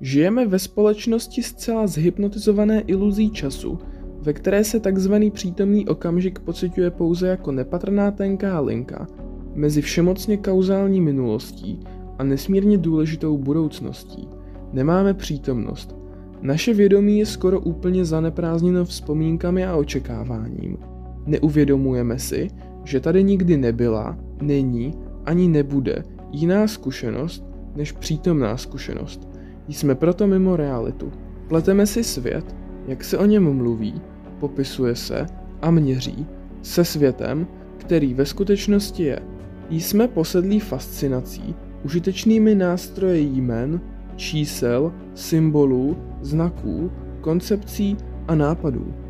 Žijeme ve společnosti zcela zhypnotizované iluzí času, ve které se takzvaný přítomný okamžik pociťuje pouze jako nepatrná tenká linka mezi všemocně kauzální minulostí a nesmírně důležitou budoucností. Nemáme přítomnost. Naše vědomí je skoro úplně zaneprázdněno vzpomínkami a očekáváním. Neuvědomujeme si, že tady nikdy nebyla, není ani nebude jiná zkušenost než přítomná zkušenost. Jsme proto mimo realitu. Pleteme si svět, jak se o něm mluví, popisuje se a měří se světem, který ve skutečnosti je. Jsme posedlí fascinací, užitečnými nástroje jmen, čísel, symbolů, znaků, koncepcí a nápadů.